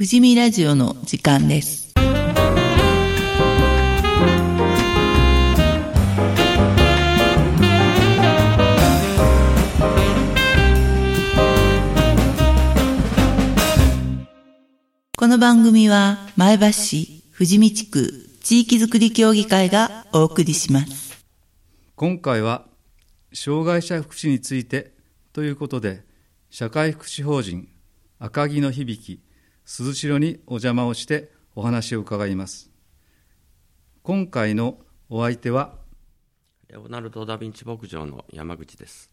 富士見ラジオの時間です。この番組は前橋市富士見地区地域づくり協議会がお送りします。今回は障害者福祉についてということで社会福祉法人赤城の響き鈴代にお邪魔をしてお話を伺います今回のお相手はレオナルド・ダ・ヴィンチ牧場の山口です。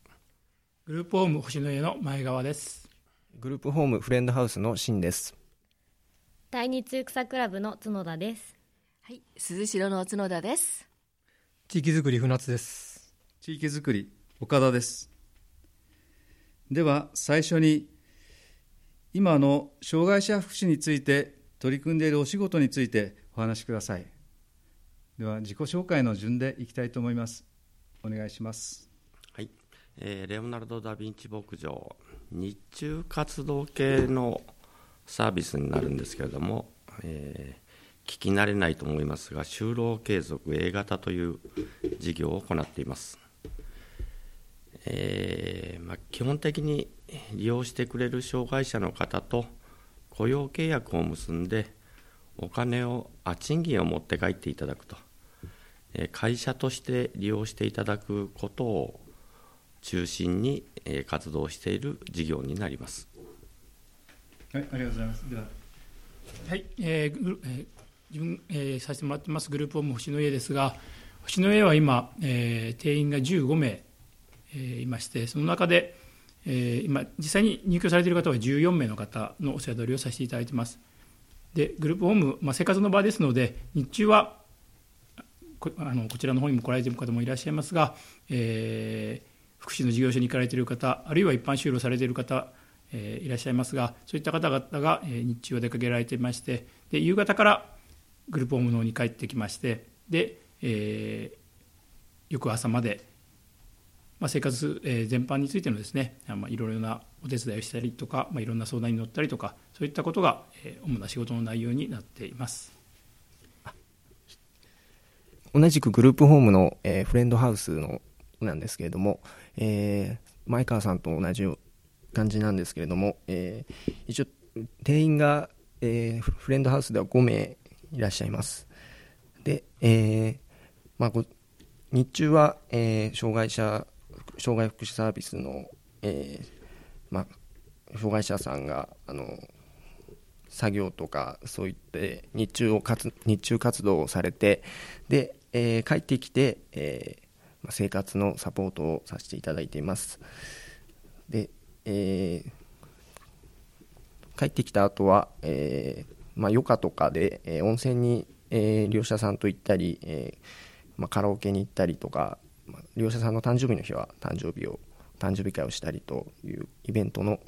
グループホーム星の家の前川です。グループホームフレンドハウスのシンです。第二通草クラブの角田です。はい、鈴代の角田です。地域づくり船津です。地域づくり岡田ですでは最初に今の障害者福祉について取り組んでいるお仕事についてお話しください。では自己紹介の順でいきたいと思います。お願いします。はい、えーレオナルド・ダ・ヴィンチ牧場。日中活動系のサービスになるんですけれども、えー聞き慣れないと思いますが就労継続 A 型という事業を行っています、えーまあ、基本的に利用してくれる障害者の方と雇用契約を結んでお金をあ賃金を持って帰っていただくと。えー会社として利用していただくことを中心にえー活動している事業になります。はいありがとうございます。でははい、えーえー自分、えーさせてもらってますグループホーム星の家ですが、星の家は今、えー定員が15名、いまして、その中で、今、実際に入居されている方は14名の方のお世話取りをさせていただいています。で、グループホーム、まあ、生活の場ですので、日中はこあのこちらの方にも来られている方もいらっしゃいますが、えー福祉の事業所に行かれている方、あるいは一般就労されている方、えーいらっしゃいますが、そういった方々が、えー日中は出かけられていまして、で夕方からグループホームの方に帰ってきまして、でえー翌朝まで、まあ、生活、全般についてのですね、まあ、いろいろなお手伝いをしたりとか、まあ、いろんな相談に乗ったりとか、そういったことが、主な仕事の内容になっています。同じくグループホームの、えーフレンドハウスのなんですけれども、えー前川さんと同じ感じなんですけれども、えー一応定員が、えーフレンドハウスでは5名いらっしゃいます。で、えーまあ、日中は、えー障害者障害福祉サービスの、えーまあ、障害者さんがあの作業とかそういって日中を活日中活動をされてで、えー帰ってきて、えーま、生活のサポートをさせていただいています。で、えー帰ってきた後は、えーまあ、余暇とかで、えー温泉に、えー利用者さんと行ったり、えーまあ、カラオケに行ったりとか、まあ利用者さんの誕生日の日は誕生日を誕生日会をしたりというイベントの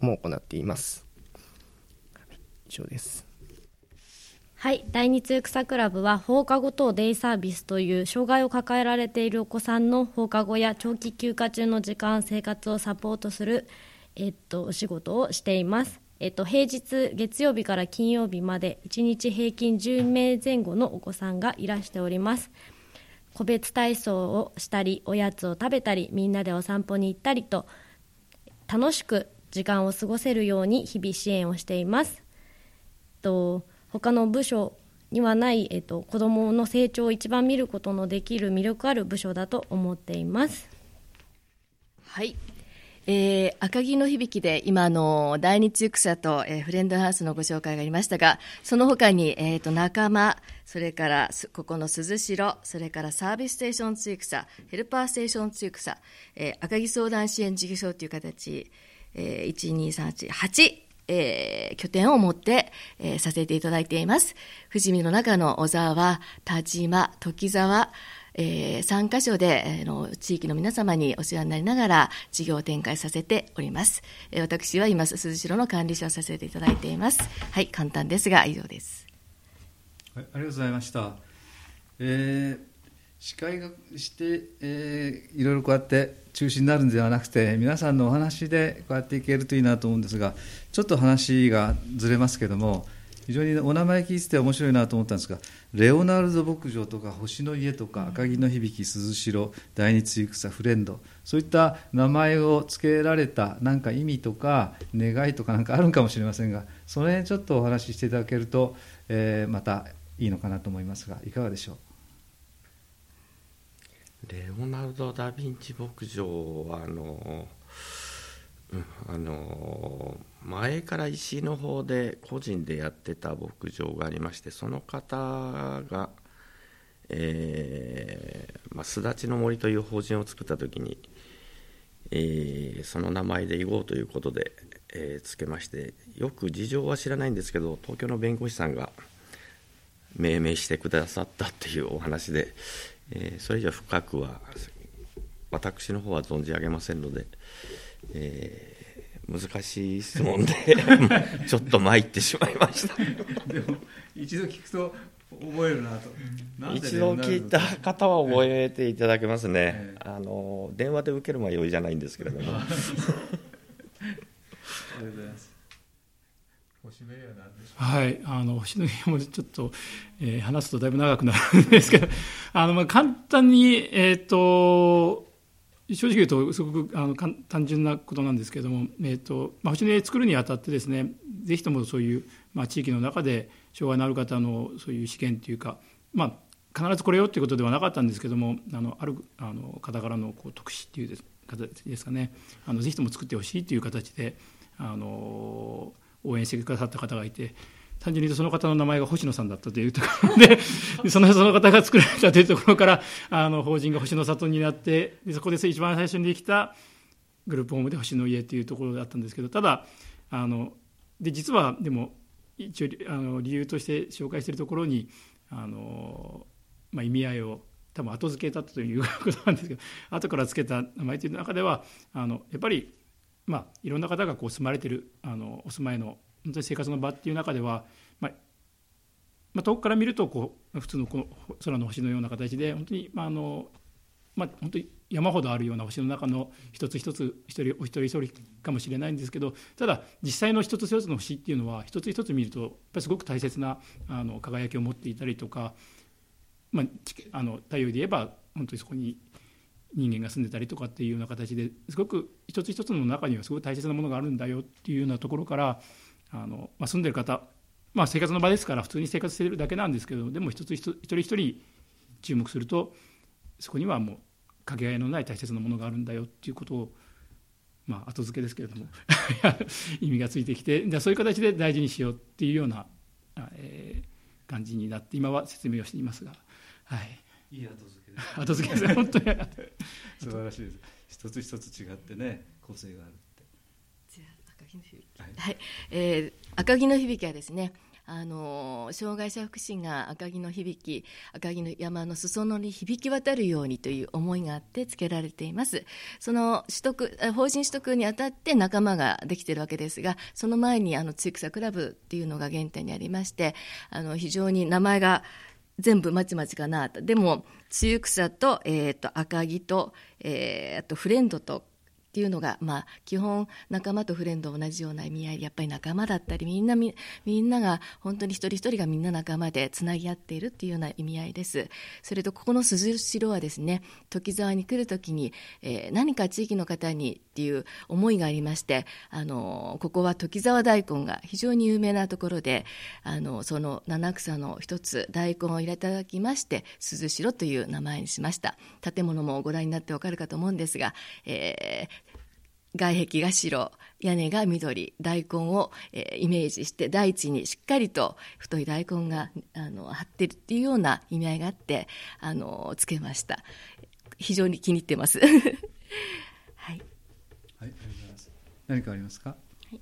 も行っています以上ですはい、第二通草クラブは放課後等デイサービスという障害を抱えられているお子さんの放課後や長期休暇中の時間生活をサポートする、えっと、お仕事をしています。えっと、平日月曜日から金曜日まで1日平均10名前後のお子さんがいらしております。個別体操をしたりおやつを食べたりみんなでお散歩に行ったりと楽しく時間を過ごせるように日々支援をしています。と他の部署にはない、えっと、子どもの成長を一番見ることのできる魅力ある部署だと思っています。はい。えー赤城の響きで今の第二中草と、えーフレンドハウスのご紹介がありましたがその他に、えー、と仲間それからここの鈴代それからサービスステーション中草ヘルパーステーション中草、えー赤城相談支援事業所という形、えー、12388えー拠点を持って、えーさせていただいています。富士見の中の小沢、田島、時沢、えー、3カ所で、えーの地域の皆様にお世話になりながら事業を展開させております。えー私は今、鈴代の管理者をさせていただいています。はい、簡単ですが以上です。はい、ありがとうございました。えー司会がして、えー、いろいろこうやって中心になるんではなくて皆さんのお話でこうやっていけるといいなと思うんですがちょっと話がずれますけども非常にお名前聞いてて面白いなと思ったんですがレオナルド牧場とか星の家とか赤城の響き鈴代大日ゆ草フレンド。そういった名前を付けられた何か意味とか願いとかなんかあるんかもしれませんがその辺ちょっとお話ししていただけると、えー、またいいのかなと思いますがいかがでしょう？レオナルド・ダ・ヴィンチ牧場はあの、うん、あの前から石の方で個人でやってた牧場がありましてその方が、えーまあ、すだちの森という法人を作った時に、えー、その名前で言おうということで、えー、つけましてよく事情は知らないんですけど東京の弁護士さんが命名してくださったっていうお話で、えー、それ以上深くは私の方は存じ上げませんので、えー、難しい質問で ちょっと参ってしまいました。でも一度聞くと覚えるなと。一度聞いた方は覚えていただけますね、えー、あの電話で受ける迷いじゃないんですけれども。ありがとうございます。はい。あの星の家もちょっと、えー、話すとだいぶ長くなるんですけどあの、まあ、簡単にえっ、ー、と正直言うとすごくあの単純なことなんですけれども、えーとまあ、星の家作るにあたってですねぜひともそういう、まあ、地域の中で障害のある方のそういう試験というか、まあ、必ずこれよということではなかったんですけどもあのあるあの方からのこう特使っていう形ですかね。あのぜひとも作ってほしいという形であの応援してくださった方がいて単純にその方の名前が星野さんだったというところで そのその方が作られたというところからあの法人が星野里になってでそこで一番最初にできたグループホームで星の家というところだったんですけどただあので実はでも一応あの理由として紹介しているところにあの、まあ、意味合いを多分後付けたということなんですけど後から付けた名前という中ではあのやっぱり、まあ、いろんな方がこう住まれてるあのお住まいの本当に生活の場っていう中では、まあまあ、遠くから見るとこう普通のこの空の星のような形で本当に、まああのまあ、本当に山ほどあるような星の中の一つ一つ一人お一人一人かもしれないんですけどただ実際の一つ一つの星っていうのは一つ一つ見るとやっぱりすごく大切なあの輝きを持っていたりとか、まあ、あの太陽で言えば本当にそこに人間が住んでたりとかっていうような形ですごく一つ一つの中にはすごい大切なものがあるんだよっていうようなところからあの、まあ、住んでる方、まあ、生活の場ですから普通に生活しているだけなんですけどでも一つ一人一人注目するとそこにはもうかけがえのない大切なものがあるんだよっていうことを、まあ、後付けですけれども 意味がついてきてじゃそういう形で大事にしようっていうような、えー、感じになって今は説明をしていますが。はい、いい後付けです。後付けです。本当に素晴らしいです。一つ一つ違ってね、個性がある。はい、えー、赤城の響きはですねあの障害者福祉が赤城の響き赤城の山の裾野に響き渡るようにという思いがあって付けられています。その取得法人取得にあたって仲間ができているわけですがその前にあのつ草クラブっていうのが原点にありましてあの非常に名前が全部まちまちかなと。でも露草と,、えーと、と赤城と,、えー、あとフレンドとっていうのが、まあ、基本仲間とフレンド同じような意味合いでやっぱり仲間だったりみんなみみんなが本当に一人一人がみんな仲間でつなぎ合っているっていうような意味合いです。それとここの鈴代はですね時沢に来るときに、えー、何か地域の方にっていう思いがありましてあのここは時沢大根が非常に有名なところであのその七草の一つ大根を入れただきまして鈴代という名前にしました。建物もご覧になってわかるかと思うんですが、えー、外壁が白屋根が緑大根を、えー、イメージして大地にしっかりと太い大根があの張ってるっていうような意味合いがあってあのつけました。非常に気に入ってます。はい、はい、ありがとうございます。何かありますか？はい、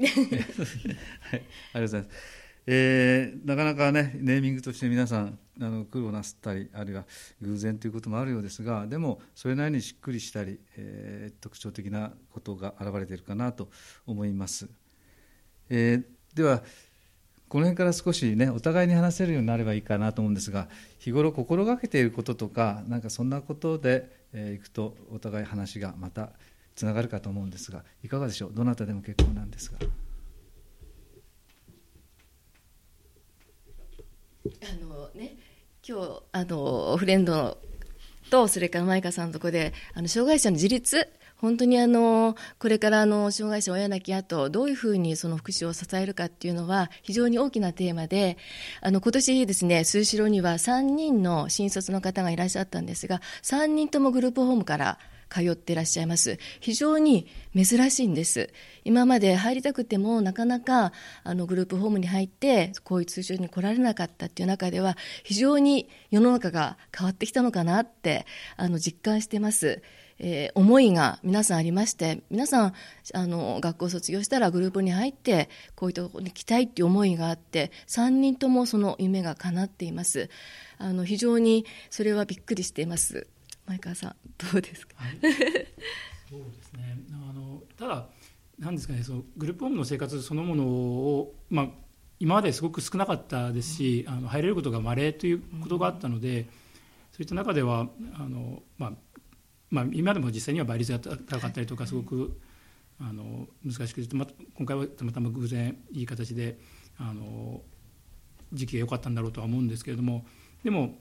はい、ありがとうございますえー、なかなかねネーミングとして皆さんあの苦労なすったりあるいは偶然ということもあるようですがでもそれなりにしっくりしたり、えー、特徴的なことが現れているかなと思います、えー、ではこの辺から少しねお互いに話せるようになればいいかなと思うんですが日頃心がけていることとかなんかそんなことで、えー、いくとお互い話がまたつながるかと思うんですがいかがでしょう？どなたでも結構なんですが。あのね今日あのフレンドとそれからマイカさんのところであの障害者の自立本当にあのこれからあの障害者親亡き後どういうふうにその福祉を支えるかっていうのは非常に大きなテーマであの今年ですね数代には3人の新卒の方がいらっしゃったんですが3人ともグループホームから通ってらっしゃいます。非常に珍しいんです。今まで入りたくてもなかなかあのグループホームに入ってこういう通称に来られなかったっていう中では非常に世の中が変わってきたのかなってあの実感してます。えー、思いが皆さんありまして皆さんあの学校卒業したらグループに入ってこういうところに来たいっていう思いがあって3人ともその夢が叶っていますあの非常にそれはびっくりしています前川さんどうですか、はい、そうですね。あのただなんですかねそのグループホームの生活そのものを、まあ、今まですごく少なかったですし、あの入れることが稀ということがあったので、そういった中ではあの、まあまあ、今でも実際には倍率が高かったりとかすごくあの難しくて、ま、今回はたまたま偶然いい形であの時期が良かったんだろうとは思うんですけれどもでも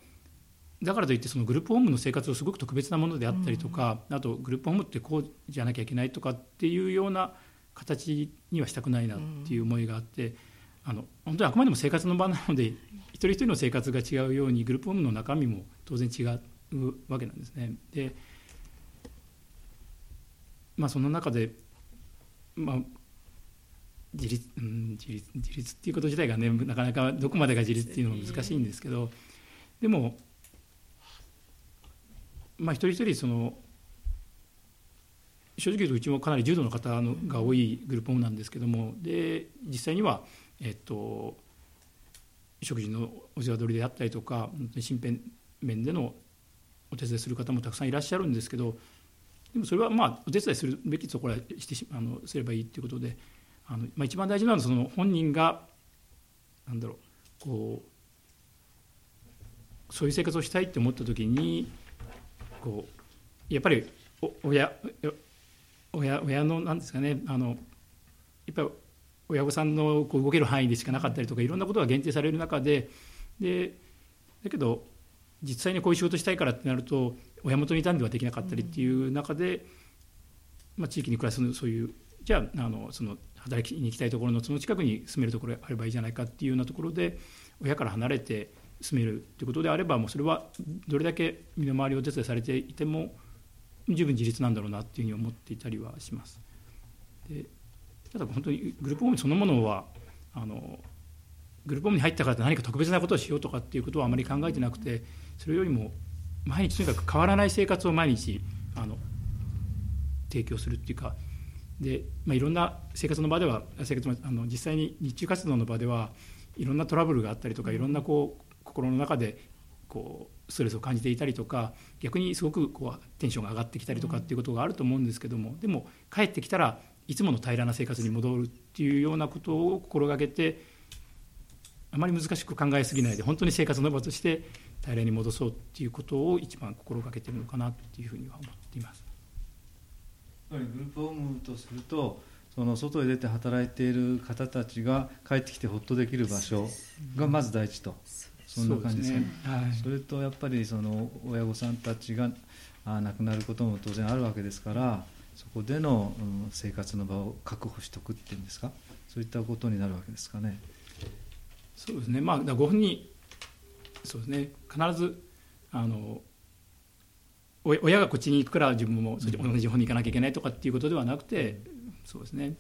だからといってそのグループホームの生活をすごく特別なものであったりとか、あとグループホームってこうじゃなきゃいけないとかっていうような形にはしたくないなっていう思いがあって、あの本当にあくまでも生活の場なので一人一人の生活が違うようにグループホームの中身も当然違うわけなんですね。でまあその中で、まあ、自立、うん、自立自立っていうこと自体がねなかなかどこまでが自立っていうのも難しいんですけどでもまあ、一人一人その正直言うとうちもかなり重度の方のが多いグループホームなんですけどもで実際には、えっと、食事のお世話取りであったりとか身辺面でのお手伝いする方もたくさんいらっしゃるんですけどでもそれはまあお手伝いするべきところはしてあのすればいいということであの、まあ、一番大事なのはその本人がなんだろうこうそういう生活をしたいって思った時にこうやっぱり親親親のなんですかねあのやっぱり親御さんのこう動ける範囲でしかなかったりとかいろんなことが限定される中ででだけど実際にこういう仕事したいからってなると親元にいたんではできなかったりっていう中で、まあ、地域に暮らすそういうじゃああのその働きに行きたいところのその近くに住めるところがあればいいじゃないかっていうようなところで親から離れて住めるということであればもうそれはどれだけ身の回りをお手伝いされていても十分自立なんだろうなっていうふうに思っていたりはします。でただ本当にグループホームそのものはあのグループホームに入ったからって何か特別なことをしようとかっていうことはあまり考えてなくてそれよりも毎日とにかく変わらない生活を毎日あの提供するっていうかで、まあ、いろんな生活の場では生活あの実際に日中活動の場ではいろんなトラブルがあったりとかいろんなこう心の中でこうストレスを感じていたりとか逆にすごくこうテンションが上がってきたりとかっていうことがあると思うんですけどもでも帰ってきたらいつもの平らな生活に戻るっていうようなことを心がけてあまり難しく考えすぎないで本当に生活の場として平らに戻そうっていうことを一番心がけてるのかなっていうふうには思っています。グループホームとするとその外へ出て働いている方たちが帰ってきてほっとできる場所がまず第一と。そんな感じですね、はい、それとやっぱりその親御さんたちがあ亡くなることも当然あるわけですからそこでの、うん、生活の場を確保しておくっていうんですか？そういったことになるわけですかね。そうですね。まあご本人そうですね。必ずあの親がこっちに行くから自分も同じ方に行かなきゃいけないとかっていうことではなくて、そうですね、やっ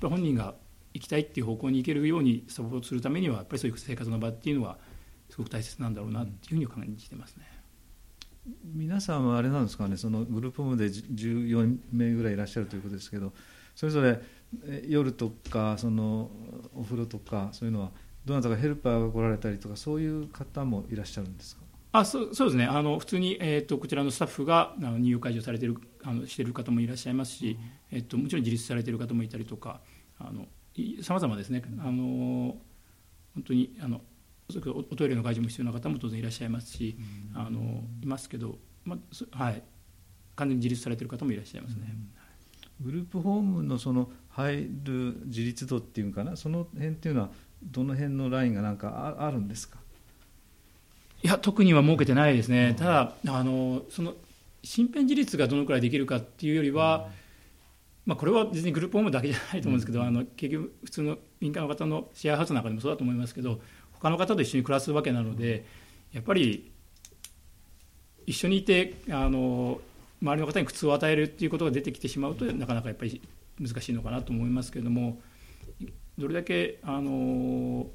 ぱり本人が行きたいっていう方向に行けるようにサポートするためにはやっぱりそういう生活の場っていうのはすごく大切なんだろうなっていうふうに感じてますね。皆さんはあれなんですかねそのグループホームで14名ぐらいいらっしゃるということですけどそれぞれ夜とかそのお風呂とかそういうのはどなたかヘルパーが来られたりとかそういう方もいらっしゃるんですか？あそうそうですね。あの普通に、えーと、こちらのスタッフがあの入浴介助されてるあのしている方もいらっしゃいますし、うん、えーと、もちろん自立されている方もいたりとかさまざまですね。あの当にあのおトイレの介助も必要な方も当然いらっしゃいますし、うん、あのいますけど、まあはい、完全に自立されている方もいらっしゃいますね。グループホームのその入る自立度っていうかなその辺っていうのはどの辺のラインがなんかあるんですか？いや特には設けてないですね、ただあのその身辺自立がどのくらいできるかっていうよりは、まあ、これは別にグループホームだけじゃないと思うんですけど、あの結局普通の民間の方のシェアハウスなんかでもそうだと思いますけど他の方と一緒に暮らすわけなのでやっぱり一緒にいてあの周りの方に苦痛を与えるっていうことが出てきてしまうとなかなかやっぱり難しいのかなと思いますけれどもどれだけあの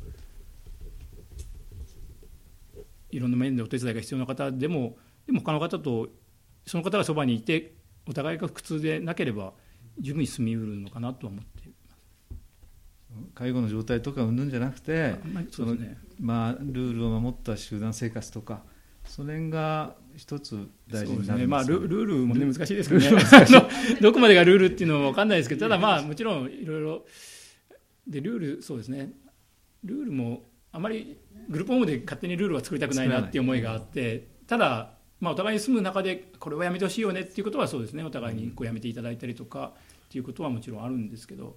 いろんな面でお手伝いが必要な方でもでも他の方とその方がそばにいてお互いが苦痛でなければ十分に住みうるのかなとは思って介護の状態とかうんぬんじゃなくて、そのね。まあ、ルールを守った集団生活とかその辺が一つ大事になる、ね、まあ、ルールも、ね、難しいですけどね。どこまでがルールっていうのは分かんないですけどただまあもちろんいろいろ。でルールそうですね。ルールもあまりグループホームで勝手にルールは作りたくないなっていう思いがあってただ、まあ、お互いに住む中でこれはやめてほしいよねっていうことはそうですね。お互いにこうやめていただいたりとかっていうことはもちろんあるんですけど、うん、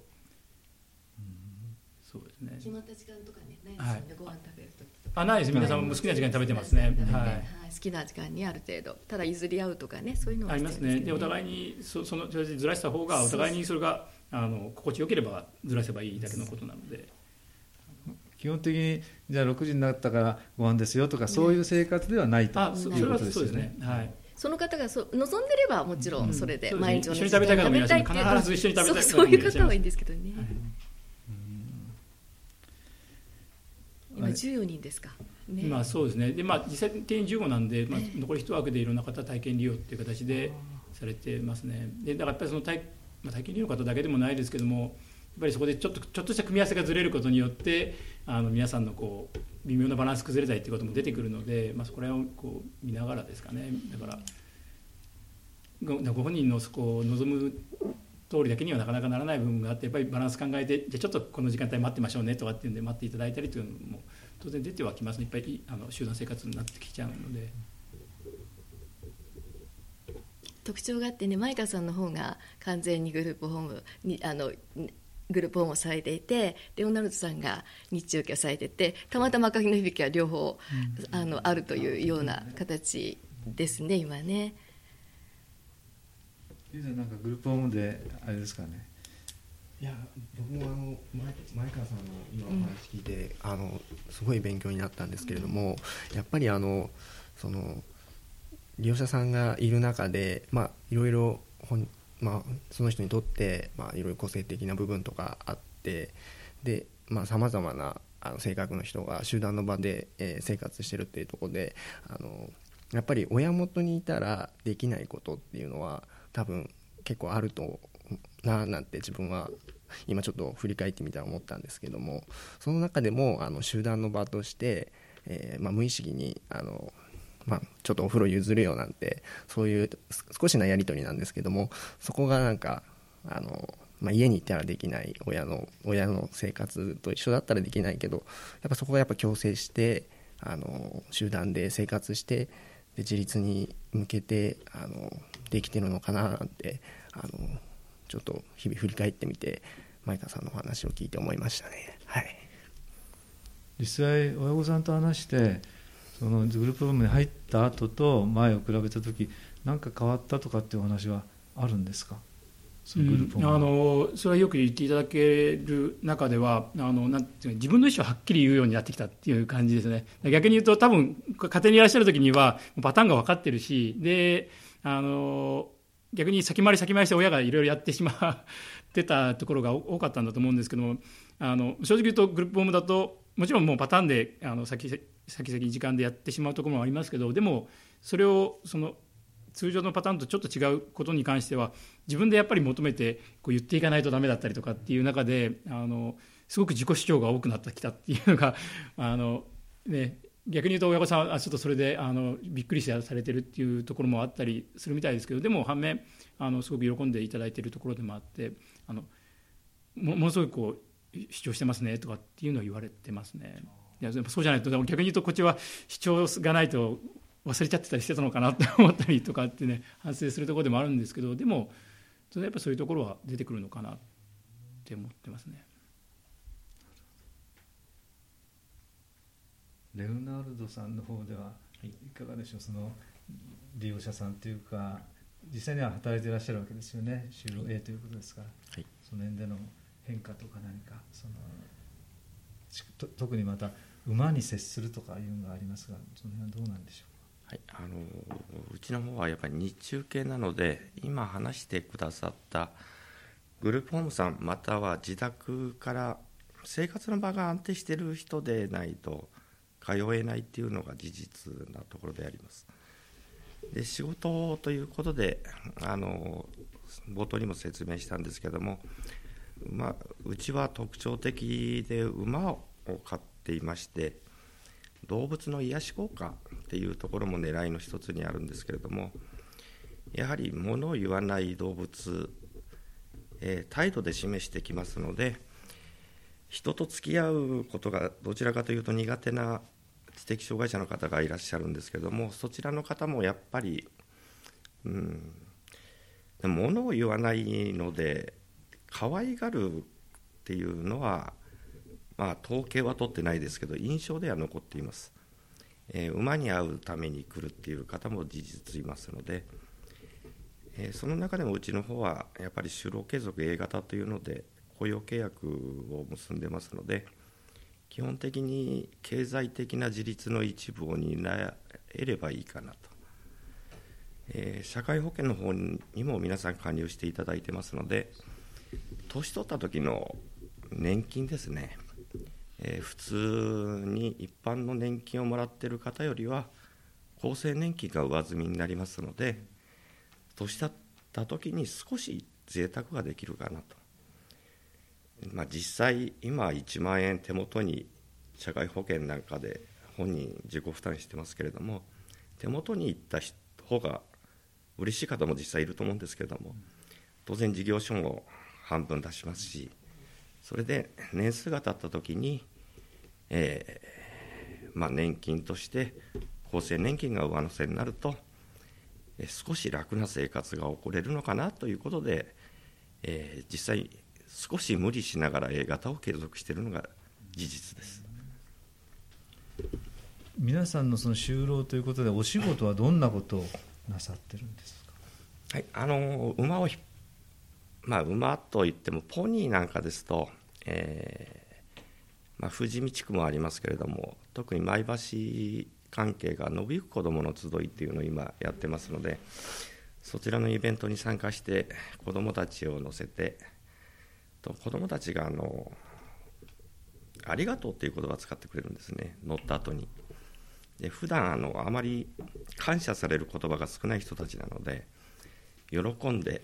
そうですね。決まった時間とかね、はい、ご飯食べる時あないです。皆さんも好きな時間に食べてますね、はい、はい、好きな時間にある程度。ただ譲り合うとかねそういうのは、ね、ありますね。でお互いにそそのずらした方がお互いにそれがあの心地よければずらせばいいだけのことなので。基本的にじゃあ6時になったからご飯ですよとかそういう生活ではないということですよね。はいその方がそ望んでればもちろんそれで毎日一緒に食べたい方もいらっしゃる必ず一緒に食べたいそういう方はいいんですけどね。今14人ですか。ね、今そうですね。でまあ実際定員15なんで、まあ残り一枠でいろんな方体験利用っていう形でされてますね。でだからやっぱりその体,、まあ、体験利用の方だけでもないですけども。やっぱりそこでちょっとちょっとした組み合わせがずれることによってあの皆さんのこう微妙なバランス崩れたりっていうことも出てくるので、まあ、そこら辺をこう見ながらですかねだからごご本人のそこを望む通りだけにはなかなかならない部分があってやっぱりバランス考えてじゃあちょっとこの時間帯待ってましょうねとかっていうんで待っていただいたりというのも当然出てはきますねいっぱいあの集団生活になってきちゃうので。特徴があってね、マイカさんの方が完全にグループホームにあのグループホームをされていてレオナルドさんが日中家をされててたまたま赤木の響きは両方、うん、あのあるというような形ですね今ね。なんかグループホームであれですかねいや僕もあの前川さんの今お話聞いて、うん、あのすごい勉強になったんですけれども、やっぱりあのその利用者さんがいる中で、まあ、いろいろまあ、その人にとって、まあ、いろいろ個性的な部分とかあってでさまざ、まなあの性格の人が集団の場で、えー、生活してるっていうところであのやっぱり親元にいたらできないことっていうのは多分結構あるとななんて自分は今ちょっと振り返ってみたら思ったんですけどもその中でもあの集団の場として、えーまあ、無意識にあのまあ、ちょっとお風呂譲るよなんてそういう少しなやり取りなんですけどもそこがなんかあの、まあ、家にいたらできない親の親の生活と一緒だったらできないけどやっぱそこがやっぱ強制してあの集団で生活してで自立に向けてあのできてるのかななんてあのちょっと日々振り返ってみて前田さんのお話を聞いて思いましたね。はい、実際親御さんと話してそのグループホームに入った後と前を比べた時何か変わったとかっていうお話はあるんですか？そのグループホーム、うん、あのそれはよく言っていただける中ではあのなんていう自分の意思をはっきり言うようになってきたっていう感じですね。逆に言うと多分家庭にいらっしゃる時にはパターンが分かってるしであの逆に先回り先回りして親がいろいろやってしまってたところが多かったんだと思うんですけどもあの正直言うとグループホームだともちろんもうパターンであの先先々時間でやってしまうところもありますけどでもそれをその通常のパターンとちょっと違うことに関しては自分でやっぱり求めてこう言っていかないとダメだったりとかっていう中であのすごく自己主張が多くなってきたっていうのが あの、ね、逆に言うと親御さんはちょっとそれであのびっくりしてされてるっていうところもあったりするみたいですけどでも反面あのすごく喜んでいただいているところでもあってあのものすごいこう主張してますねとかっていうのを言われてますね。いやそうじゃないと逆に言うとこっちは主張がないと忘れちゃってたりしてたのかなって思ったりとかってね反省するところでもあるんですけどでもやっぱそういうところは出てくるのかなって思ってますね。レオナルドさんの方ではい。かがでしょう？その利用者さんというか実際には働いていらっしゃるわけですよね。就労 A ということですから、はい、その辺での変化とか何かその特にまた馬に接するとかいうのがありますがその辺はどうなんでしょう？か、はい、あのうちの方はやっぱり日中系なので今話してくださったグループホームさんまたは自宅から生活の場が安定している人でないと通えないっていうのが事実なところであります。で仕事ということであの冒頭にも説明したんですけども、まあ、うちは特徴的で馬を飼っていまして動物の癒し効果っていうところも狙いの一つにあるんですけれどもやはり物を言わない動物、えー、態度で示してきますので人と付き合うことがどちらかというと苦手な知的障害者の方がいらっしゃるんですけどもそちらの方もやっぱりうん物を言わないので可愛がるっていうのはまあ統計は取ってないですけど印象では残っています、えー、馬に会うために来るっていう方も事実いますので、えー、その中でもうちの方はやっぱり就労継続 A 型というので雇用契約を結んでますので基本的に経済的な自立の一部を担えればいいかなと、えー、社会保険の方にも皆さん加入していただいてますので年取った時の年金ですね、えー、普通に一般の年金をもらっている方よりは厚生年金が上積みになりますので年取った時に少し贅沢ができるかなと。まあ、実際今1万円手元に社会保険なんかで本人自己負担してますけれども手元に行った方が嬉しい方も実際いると思うんですけれども当然事業所も半分出しますしそれで年数が経った時に、えーまあ、年金として厚生年金が上乗せになると、少し楽な生活が送れるのかなということで、えー、実際少し無理しながら A 型を継続しているのが事実です。皆さんのその就労ということでお仕事はどんなことをなさってるんですか、はい、あの馬をまあ、馬といってもポニーなんかですと、えーまあ、富士見地区もありますけれども特に前橋関係が伸びゆく子どもの集いっていうのを今やってますのでそちらのイベントに参加して子どもたちを乗せてと子どもたちがあの「ありがとう」っていう言葉を使ってくれるんですね。乗った後に。で普段あのあまり感謝される言葉が少ない人たちなので喜んで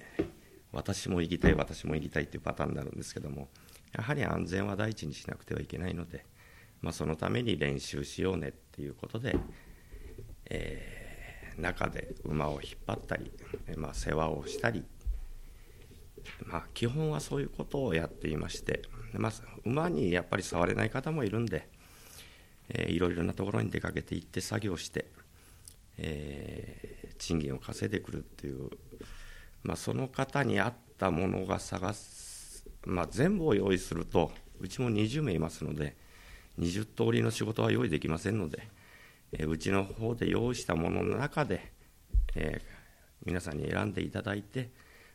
私も行きたい私も行きたいっていうパターンになるんですけどもやはり安全は第一にしなくてはいけないので、まあ、そのために練習しようねっていうことで、えー、中で馬を引っ張ったり、まあ、世話をしたりまあ、基本はそういうことをやっていまして、まあ、馬にやっぱり触れない方もいるんで、えー、いろいろなところに出かけていって作業して、えー、賃金を稼いでくるっていう、まあ、その方に合ったものが探す、まあ、全部を用意するとうちも20名いますので20通りの仕事は用意できませんので、えー、うちの方で用意したものの中で、えー、皆さんに選んでいただいて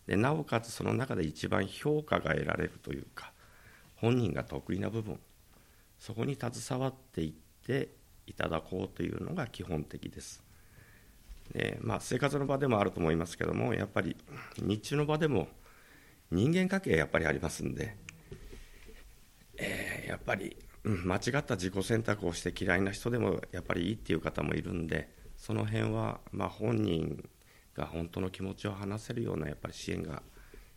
でなおかつその中で一番評価が得られるというか本人が得意な部分そこに携わっていっていただこうというのが基本的です。でまあ、生活の場でもあると思いますけどもやっぱり日中の場でも人間関係やっぱりありますんで、えー、やっぱり、間違った自己選択をして嫌いな人でもやっぱりいいっていう方もいるんでその辺はまあ本人が本当の気持ちを話せるようなやっぱり支援が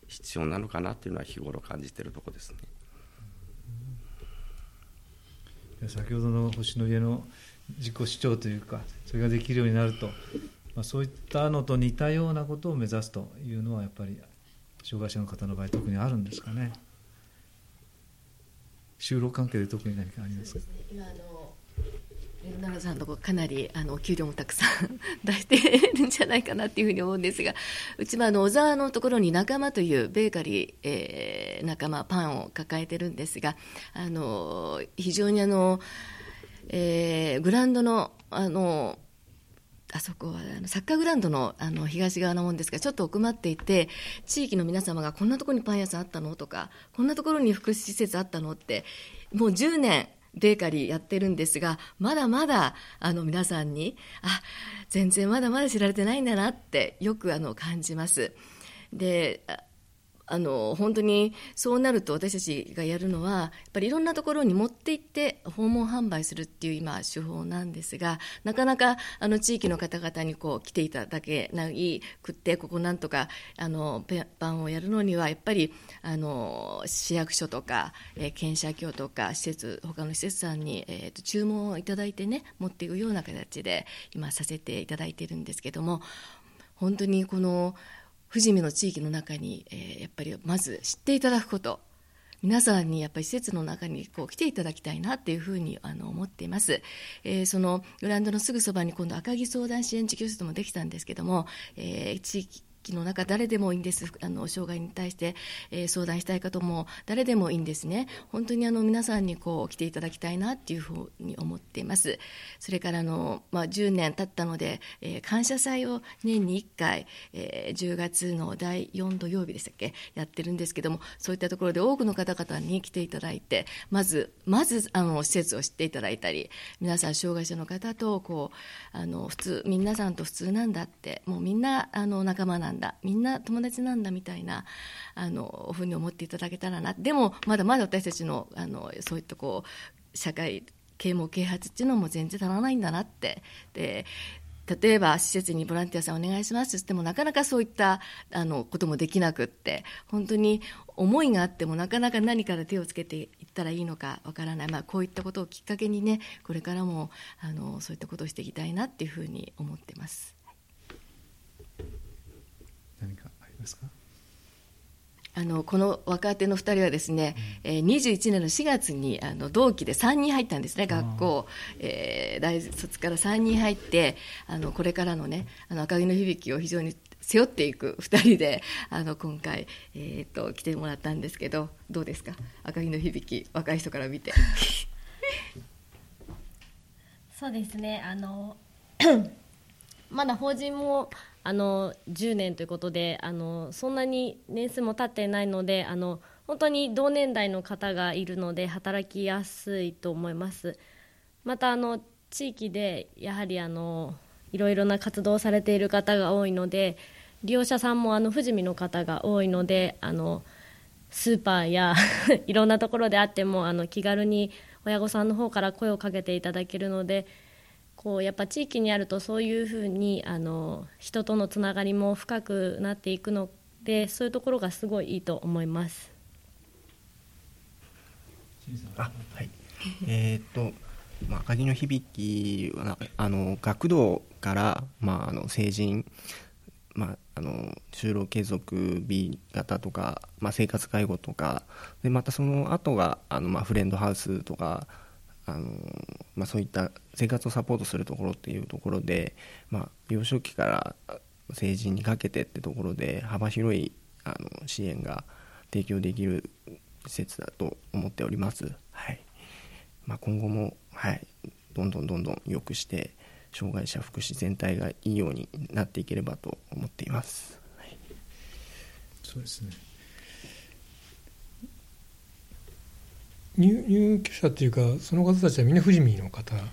必要なのかなというのは日頃感じているところですね。先ほどの星の家の自己主張というかそれができるようになると、まあ、そういったのと似たようなことを目指すというのはやっぱり障害者の方の場合特にあるんですかね。就労関係で特に何かありますか？今あのさんのとこかなりあのお給料もたくさん出してるんじゃないかなっていうふうに思うんですがうちもあの小沢のところに仲間というベーカリー、えー、仲間パンを抱えてるんですがあの非常にあの、えー、グランドのあのあそこはサッカーグラウンドのあの東側のもんですがちょっと奥まっていて地域の皆様がこんなところにパン屋さんあったのとかこんなところに福祉施設あったのってもう10年ベーカリーやってるんですがまだまだあの皆さんにあ全然まだまだ知られてないんだなってよくあの感じます。であの本当にそうなると私たちがやるのはやっぱりいろんなところに持って行って訪問販売するっていう今手法なんですがなかなかあの地域の方々にこう来ていただけないくってここなんとかあのパンをやるのにはやっぱりあの市役所とか、えー、県社協とか施設他の施設さんに、えーと、注文をいただいてね持っていくような形で今させていただいているんですけども本当にこの富士見の地域の中に、えー、やっぱりまず知っていただくこと。皆さんにやっぱり施設の中にこう来ていただきたいなっていうふうにあの思っています、えー、そのグランドのすぐそばに今度赤城相談支援事業室もできたんですけども、えー、地域機の中誰でもいいんです。あの障害に対して、えー、相談したい方も誰でもいいんですね。本当にあの皆さんにこう来ていただきたいなっていうふうに思っています。それからあの、まあ、10年経ったので、えー、感謝祭を年に1回、えー、10月の第4土曜日でしたっけやってるんですけどもそういったところで多くの方々に来ていただいてまずまずあの施設を知っていただいたり皆さん障害者の方とこうあの普通皆さんと普通なんだってもうみんなあの仲間なんんだみんな友達なんだみたいなあのふうに思っていただけたらな。でもまだまだ私たちのあのそういったこう社会啓蒙啓発っていうのも全然足らないんだなって。で例えば施設にボランティアさんお願いしますって言ってもなかなかそういったあのこともできなくって本当に思いがあってもなかなか何から手をつけていったらいいのかわからない、まあ、こういったことをきっかけにねこれからもあのそういったことをしていきたいなっていうふうに思ってます。何かありますか？あのこの若手の2人はですね、うん、えー、21年の4月にあの同期で3人入ったんですね、学校、えー、大卒から3人入ってあのこれからのねあの赤城の響きを非常に背負っていく2人であの今回、えーと、来てもらったんですけどどうですか？赤城の響き若い人から見て。そうですねあの まだ法人もあの10年ということであのそんなに年数も経ってないのであの本当に同年代の方がいるので働きやすいと思います。またあの地域でやはりあのいろいろな活動をされている方が多いので利用者さんもあの富士見の方が多いのであのスーパーや いろんなところであってもあの気軽に親御さんの方から声をかけていただけるのでこうやっぱ地域にあるとそういうふうにあの人とのつながりも深くなっていくのでそういうところがすごいいいと思います。あはい、えー、っと、まあ、赤城の響きはあの学童から、まあ、あの成人、まあ、あの就労継続 B 型とか、まあ、生活介護とかでまたその後があのまがフレンドハウスとかあのまあ、そういった生活をサポートするところっていうところで、まあ、幼少期から成人にかけてってところで幅広いあの支援が提供できる施設だと思っております、はい。まあ、今後も、はい、どんどんどんどん良くして障害者福祉全体がいいようになっていければと思っています、はい、そうですね。入入居者っていうかその方たちはみんな富士見の方なんで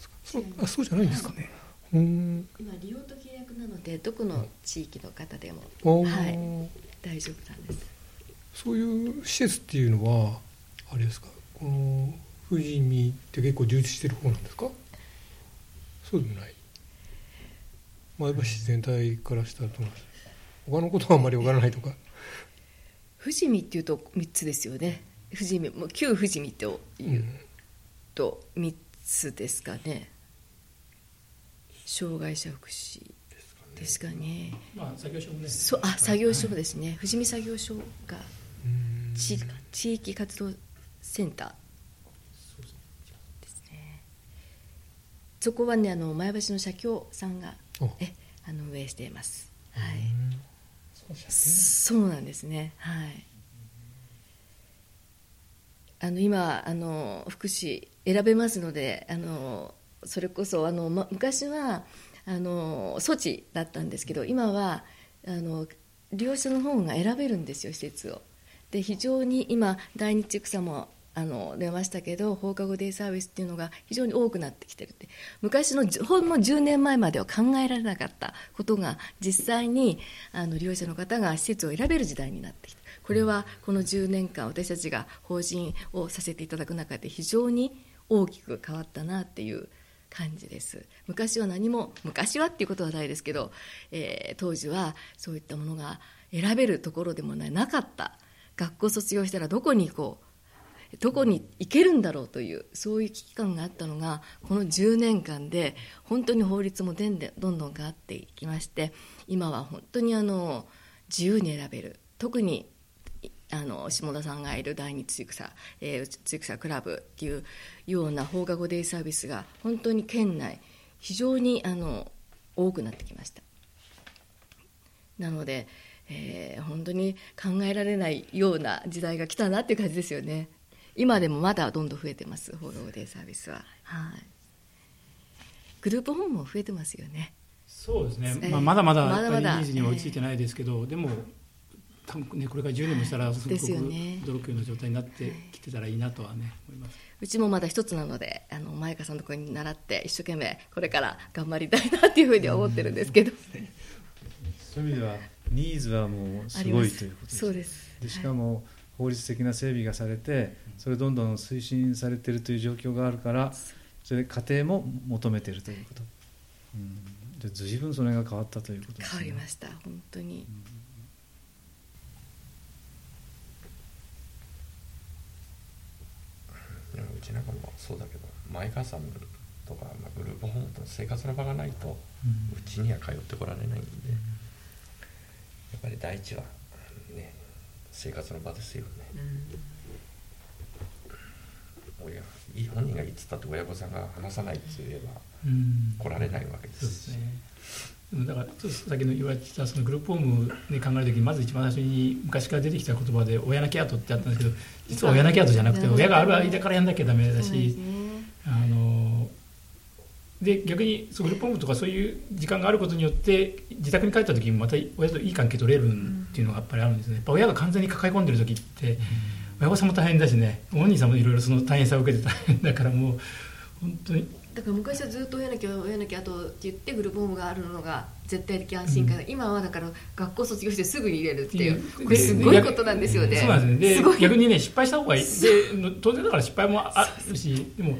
すか？そうあそうじゃないんですか？ね。うん。今利用と契約なのでどこの地域の方でも、はい、大丈夫なんです。そういう施設っていうのはあれですか？この富士見って結構充実してる方なんですか？そうでもない。前橋全体からしたらどうなんですか？他のことはあんまり分からないとか。富士見っていうと3つですよね富士見もう旧富士見という、と3つですかね。障害者福祉。ですかね、ね、まあ、作業所もね。そうあ作業所ですね、はい、富士見作業所が地地域活動センター。ですね。そこはねあの前橋の社協さんがえあの運営しています。はい。そうなんですね。はい。あの今あの福祉選べますのであのそれこそあの、ま、昔はあの措置だったんですけど今はあの利用者の方が選べるんですよ施設を。で非常に今大日草もあの出ましたけど放課後デイサービスっていうのが非常に多くなってきてるって。昔のほんの10年前までは考えられなかったことが実際にあの利用者の方が施設を選べる時代になってきた。これはこの10年間私たちが法人をさせていただく中で非常に大きく変わったなっていう感じです。昔は何も昔はっていうことはないですけど、えー当時はそういったものが選べるところでもないなかった。学校卒業したらどこに行こう。どこに行けるんだろうというそういう危機感があったのがこの10年間で本当に法律もでんでどんどん変わっていきまして今は本当にあの自由に選べる。特にあの下田さんがいる第二つゆくさ、えー、つゆくさクラブっていうような放課後デイサービスが本当に県内非常にあの多くなってきました。なので、えー本当に考えられないような時代が来たなっていう感じですよね。今でもまだどんどん増えてます放課後デイサービスは。はい。グループホームも増えてますよね。そうですね、ええまあ、まだまだニーズには追いついてないですけど、でも多分ねこれから10年もしたらすごくですよね驚くような状態になってきてたらいいなとはね思います。うちもまだ一つなのであの前川さんのところに習って一生懸命これから頑張りたいなっていうふうに思ってるんです。けどそういう意味ではニーズはもうすごいということですそうですでしかも法律的な整備がされてそれどんどん推進されているという状況があるからそれで家庭も求めているということ、うん、で随分それが変わったということですね。変わりました。本当に。いやうちなん。かもそうだけど前川さん。とか、まあ、グループホームと生活の場がないとうちには通ってこられないんで、やっぱり第一はね生活の場ですよね、親い本人が言ってたって親御さんが話さないって言えばうん。来られないわけですそうですね。でもだからちょっと先の言われてたそのグループホームで考えるときにまず一番最初に昔から出てきた言葉で親泣き跡ってあったんですけど実は親泣き跡じゃなくて親がある間からやんなきゃダメだしね。あので逆にそうグループホームとかそういう時間があることによって自宅に帰った時にまた親といい関係取れるっていうのがやっぱりあるんですね。やっぱ親が完全に抱え込んでる時って親御さんも大変だしね。お兄さんもいろいろその大変さを受けて大変だからもう本当にだから昔はずっと親なきゃ親なきゃとって言ってグループホームがあるのが絶対的安心感、今はだから学校卒業してすぐに入れるっていうこれすごいことなんですよね。そうなんですね逆にね失敗した方がいい。で当然だから失敗もあるしでも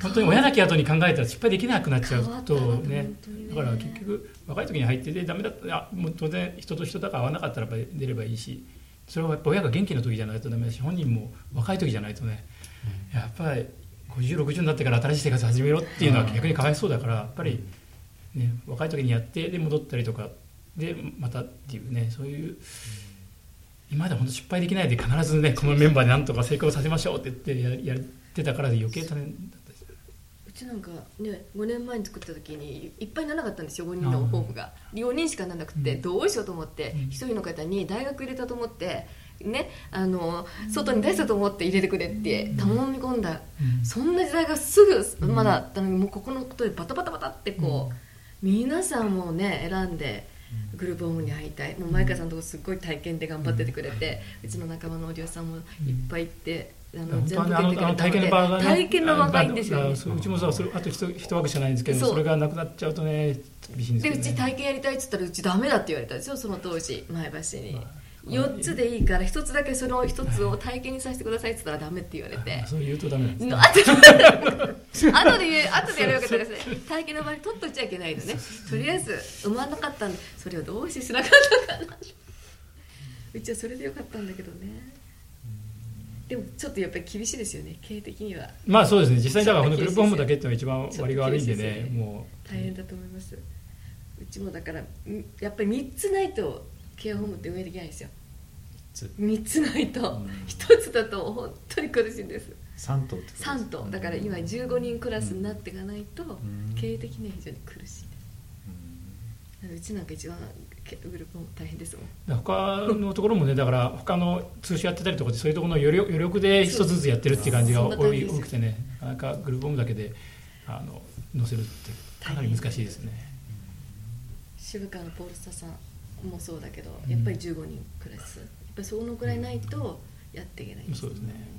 本当に親なき後に考えたら失敗できなくなっちゃうとね。ね。だから結局若い時に入っててダメだった。あもう当然人と人だから合わなかったらやっぱり出ればいいしそれはやっぱ親が元気な時じゃないとダメだし本人も若い時じゃないとね。やっぱり5060になってから新しい生活始めろっていうのは逆にかわいそうだからやっぱり、ね、若い時にやってで戻ったりとかでまたっていうねそういう今まで本当失敗できないで必ずねこのメンバーでなんとか成功させましょうって言ってややってたからで余計大変だったですうちなんかね5年前に作った時にいっぱいならなかったんですよ5人のホー。ムが。4人しかならなくてどうしようと思ってうん。1人の方に大学入れたと思ってねあの外に出したと思って入れてくれって頼み込んだ。うん。そんな時代がすぐまだあったのにもうここのことでバタバタバタってこう皆さんもね選んでグループホームに入りたい。もう前川さんのとこすっごい体験で頑張っててくれてうちの仲間のお嬢さんもいっぱい行ってあの全部受けてくれた体験の場がね体験の場がいいんですよね。ううちもさそれあと一一枠しかないんですけどそれがなくなっちゃうとねね。でうち体験やりたいっつったらうちダメだって言われたんですよその当時前橋に4つでいいから1つだけその1つを体験にさせてくださいっつったらダメって言われて。あそう言うとダメなんですね。の後で言う後でやればよかったですね体験の場に取っといちゃいけないのね。とりあえず産まなかったんでそれをどうしてしなかったかな。うちはそれでよかったんだけどね。でもちょっとやっぱり厳しいですよね。経営的には。まあそうですね。実際だからこのグループホームだけっていうのが一番割が悪いんでねね。も大変だと思います。うちもだからんやっぱり3つないとケアホームって運営できないんですよつ。3つないと1つだと本当に苦しいんです。3棟ってことです3棟だから今15人クラスになっていかないと、経営的には非常に苦しい。ですうちなんか一番グループも大変ですもん。他のところもねだから他の通信やってたりとかそういうところの余力余力で一つずつやってるっていう感じが多い多くてねなかなかグループホームだけであの載せるってかなり難しいですね。渋川のポールスタさんもそうだけどやっぱり15人クラス。やっぱりそのくらいないとやっていけないです、ね、そうですね。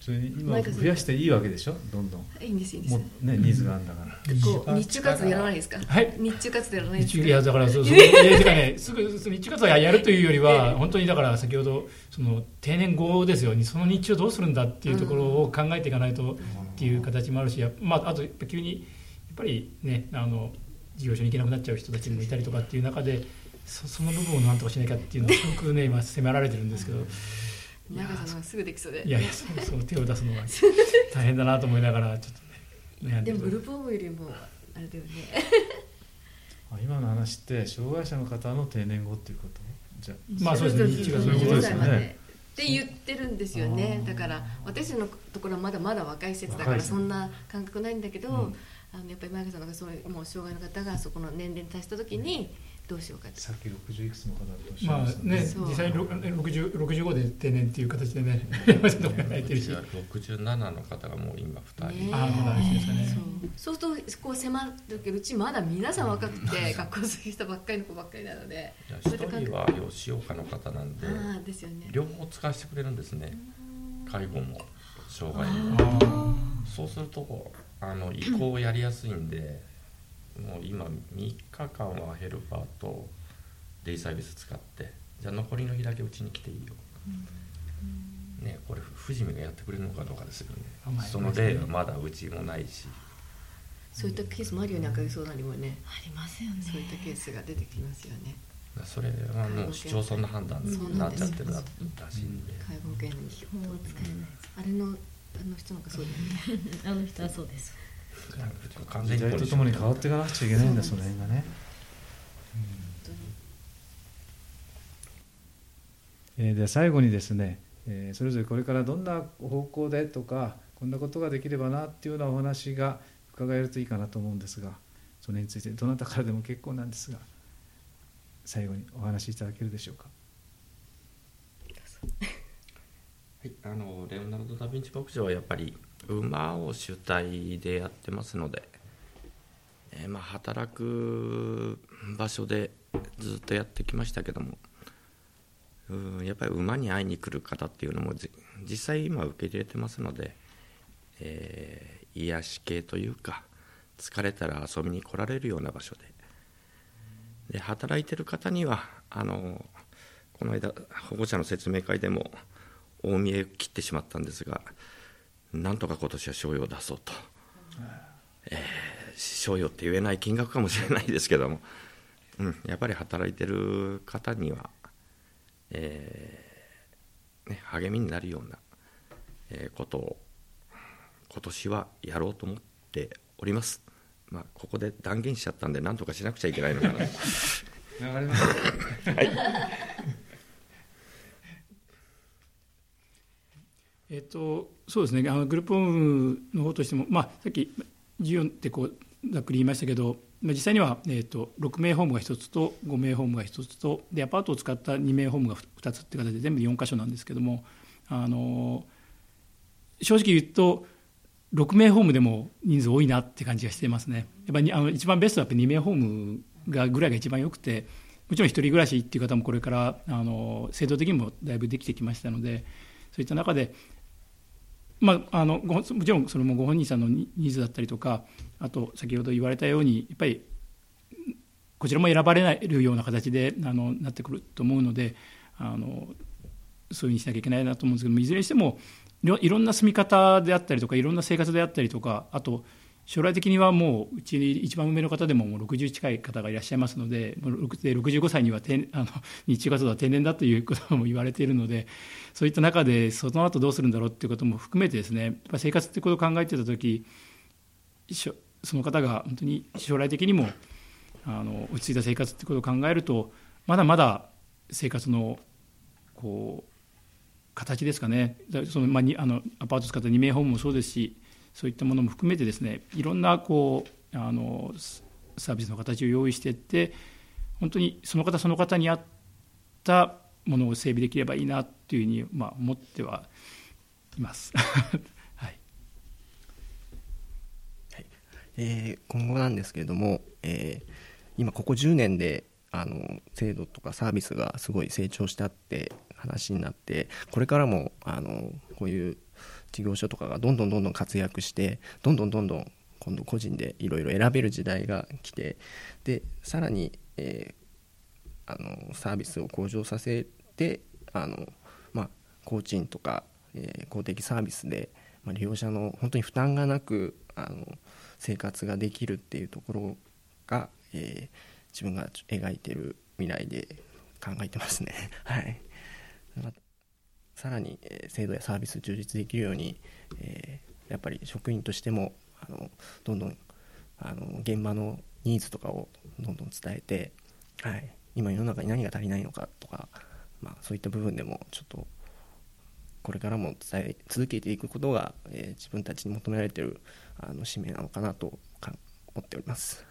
それ今増やしていいわけでしょ？どんどん。いいんですいいんです。もうねニーズがあるんだから。こう日中活動やらないですか？はい。日中活動やらないですか？いやだからそうそう。てかねすぐ日中活動やるというよりは本当にだから先ほどその定年後ですよ。その日中どうするんだっていうところを考えていかないとっていう形もあるしまああと急にやっぱりねあの事業所に行けなくなっちゃう人たちもいたりとかっていう中でそその部分を何とかしなきゃっていうのはすごくね今迫られてるんですけど。前川さんがすぐできそうで。いやいやそその手を出すのは 大変だなと思いながらちょっとねでもグループホームよりもあれだよね。今の話って障害者の方の定年後っていうこと？じゃまあそうですね。そういうことですよね。って言ってるんですよね。だから私のところはまだまだ若い施設だからそんな感覚ないんだけど、うん、あのやっぱり前川さんがそういうもう障害の方がそこの年齢に達した時に、どうしようかさっき60いくつの方だとまあね実際に60 65で定年っていう形でね 67の方がもう今2人、ね、ああですかね。そう。するとこう迫るけどうちまだ皆さん若くて学校卒業したばっかりの子ばっかりなので。一人は吉岡の方なんであですよ、ね、両方使わせてくれるんですね。介護も障害も。そうするとあの移行やりやすいんでもう今3日間はヘルパーとデイサービス使ってじゃあ残りの日だけうちに来ていいよ、うん、ねこれ富士見がやってくれるのかどうかですよね、その例はまだうちもないし。そういったケースもあるよね赤木相談にもね。ありますよね。そういったケースが出てきますよね。それはもう市町村の。判断になっちゃってるらしいんで。介護保険の基本は使えないあれのあの人なんかそうだよね。あの人はそうです時代とともに変わっていかなくちゃいけないんだその辺がね、うん、えー、で最後にですね、えー、それぞれこれからどんな方向でとかこんなことができればなっていうようなお話が伺えるといいかなと思うんですがそれについてどなたからでも結構なんですが最後にお話しいただけるでしょうか。はい、あのレオナルド・ダ・ヴィンチ牧場はやっぱり馬を主体でやってますので、えー、まあ働く場所でずっとやってきましたけどもうんやっぱり馬に会いに来る方っていうのも実際今受け入れてますので、えー、癒し系というか疲れたら遊びに来られるような場所で。で働いてる方にはあのこの間保護者の説明会でも大見え切ってしまったんですがなんとか今年は賞与を出そうと、えー、賞与って言えない金額かもしれないですけども、うん、やっぱり働いてる方には、えーね、励みになるような、えー、ことを今年はやろうと思っております。まあ、ここで断言しちゃったんで何とかしなくちゃいけないのかな。はいえっと、そうですねあのグループホームの方としても、まあ、さっき事業ってこうざっくり言いましたけど、まあ、実際には、えっと、6名ホームが1つと5名ホームが1つとでアパートを使った2名ホームが2つって形で全部4箇所なんですけどもあの正直言うと6名ホームでも人数多いなって感じがしてますね。やっぱりあの一番ベストはやっぱ2名ホームがぐらいが一番よくてもちろん一人暮らしっていう方もこれからあの制度的にもだいぶできてきましたのでそういった中でまあ、あのもちろんそれもご本人さんのニーズだったりとかあと先ほど言われたようにやっぱりこちらも選ばれるような形であのなってくると思うのであのそういうふうにしなきゃいけないなと思うんですけどもいずれにしてもいろんな住み方であったりとかいろんな生活であったりとかあと将来的にはもううちに一番上の方でももう60近い方がいらっしゃいますので65歳にはあの 日中活動は定年だということも言われているのでそういった中でその後どうするんだろうということも含めてですねやっぱ生活ということを考えてた時その方が本当に将来的にもあの落ち着いた生活ということを考えるとまだまだ生活のこう形ですかね。その、まあ、にあのアパート使った2名ホームもそうですしそういったものも含めてですねいろんなこうあのサービスの形を用意していって本当にその方その方に合ったものを整備できればいいなというふうに、まあ、思ってはいます。はい、はい、えー、今後なんですけれども、えー、今ここ10年であの制度とかサービスがすごい成長したって話になってこれからもあのこういう事業所とかがどんどんどんどん活躍してどんどんどんどん今度個人でいろいろ選べる時代が来てでさらに、えー、あのサービスを向上させてあの、まあ、工賃とか、えー、公的サービスで、まあ、利用者の本当に負担がなくあの生活ができるっていうところが、えー、自分が描いてる未来で考えてますね。はいさらに、制度やサービス充実できるように、えー、やっぱり職員としてもあのどんどんあの現場のニーズとかをどんどん伝えて、はい、今世の中に何が足りないのかとか、まあ、そういった部分でもちょっとこれからも伝え続けていくことが、えー、自分たちに求められているあの使命なのかなと思っております。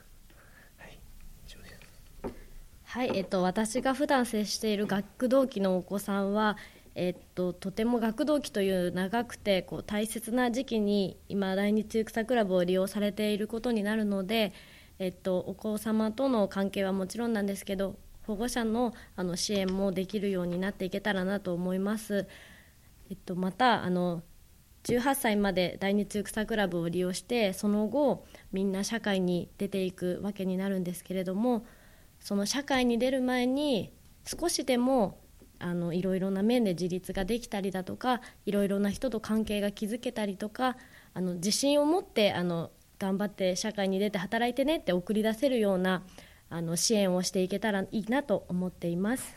はい、えっと、私が普段接している学童期のお子さんは、えっと、とても学童期という長くてこう大切な時期に今来日ゆくさクラブを利用されていることになるので、えっと、お子様との関係はもちろんなんですけど保護者のあの支援もできるようになっていけたらなと思います。えっと、またあの18歳まで大日ゆくさクラブを利用してその後みんな社会に出ていくわけになるんですけれどもその社会に出る前に少しでもあのいろいろな面で自立ができたりだとかいろいろな人と関係が築けたりとかあの自信を持ってあの頑張って社会に出て働いてねって送り出せるようなあの支援をしていけたらいいなと思っています。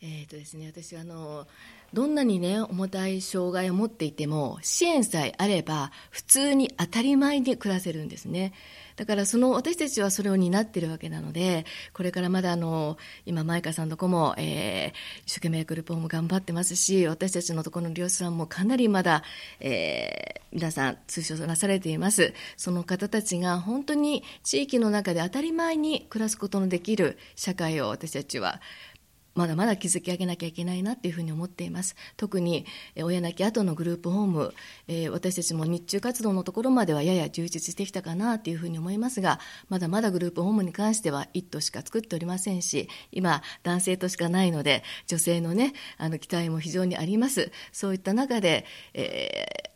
えーとですね、私あのどんなにね重たい障害を持っていても支援さえあれば普通に当たり前に暮らせるんですね。だからその私たちはそれを担っているわけなので、これからまだあの、今、マイカさんのとこも、えー、一生懸命グループホーム頑張ってますし、私たちのところの漁師さんもかなりまだ、えー、皆さん通称なされています。その方たちが本当に地域の中で当たり前に暮らすことのできる社会を私たちはまだまだ築き上げなきゃいけないなっていうふうに思っています。特に、親亡き後のグループホーム、えー、私たちも日中活動のところまではやや充実してきたかなっていうふうに思いますが、まだまだグループホームに関しては1棟しか作っておりませんし、今、男性としかないので、女性のね、あの、期待も非常にあります。そういった中で、えー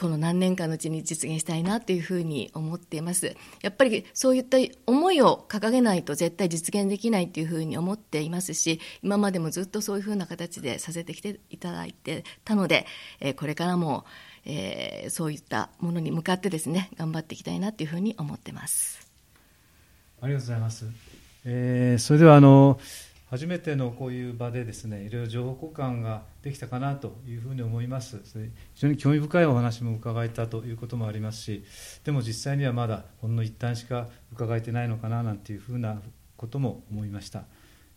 この何年間のうちに実現したいなというふうに思っています。やっぱりそういった思いを掲げないと絶対実現できないというふうに思っていますし、今までもずっとそういうふうな形でさせてきていただいてたので、えこれからも、えー、そういったものに向かってですね、頑張っていきたいなというふうに思ってます。ありがとうございます。えー、それではあの初めてのこういう場でですねいろいろ情報交換ができたかなというふうに思います。非常に興味深いお話も伺えたということもありますしでも実際にはまだほんの一旦しか伺えてないのかななんていうふうなことも思いました。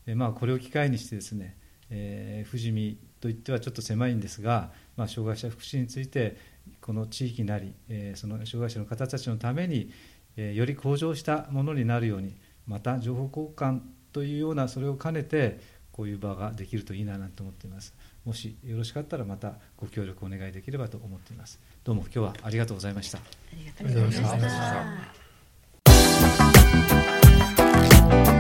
えまあこれを機会にしてですね、えー、富士見といってはちょっと狭いんですが、まあ、障害者福祉についてこの地域なり、えー、その障害者の方たちのために、えー、より向上したものになるようにまた情報交換というようなそれを兼ねてこういう場ができるといいななんて思っています。もしよろしかったらまたご協力お願いできればと思っています。どうも今日はありがとうございました。ありがとうございました。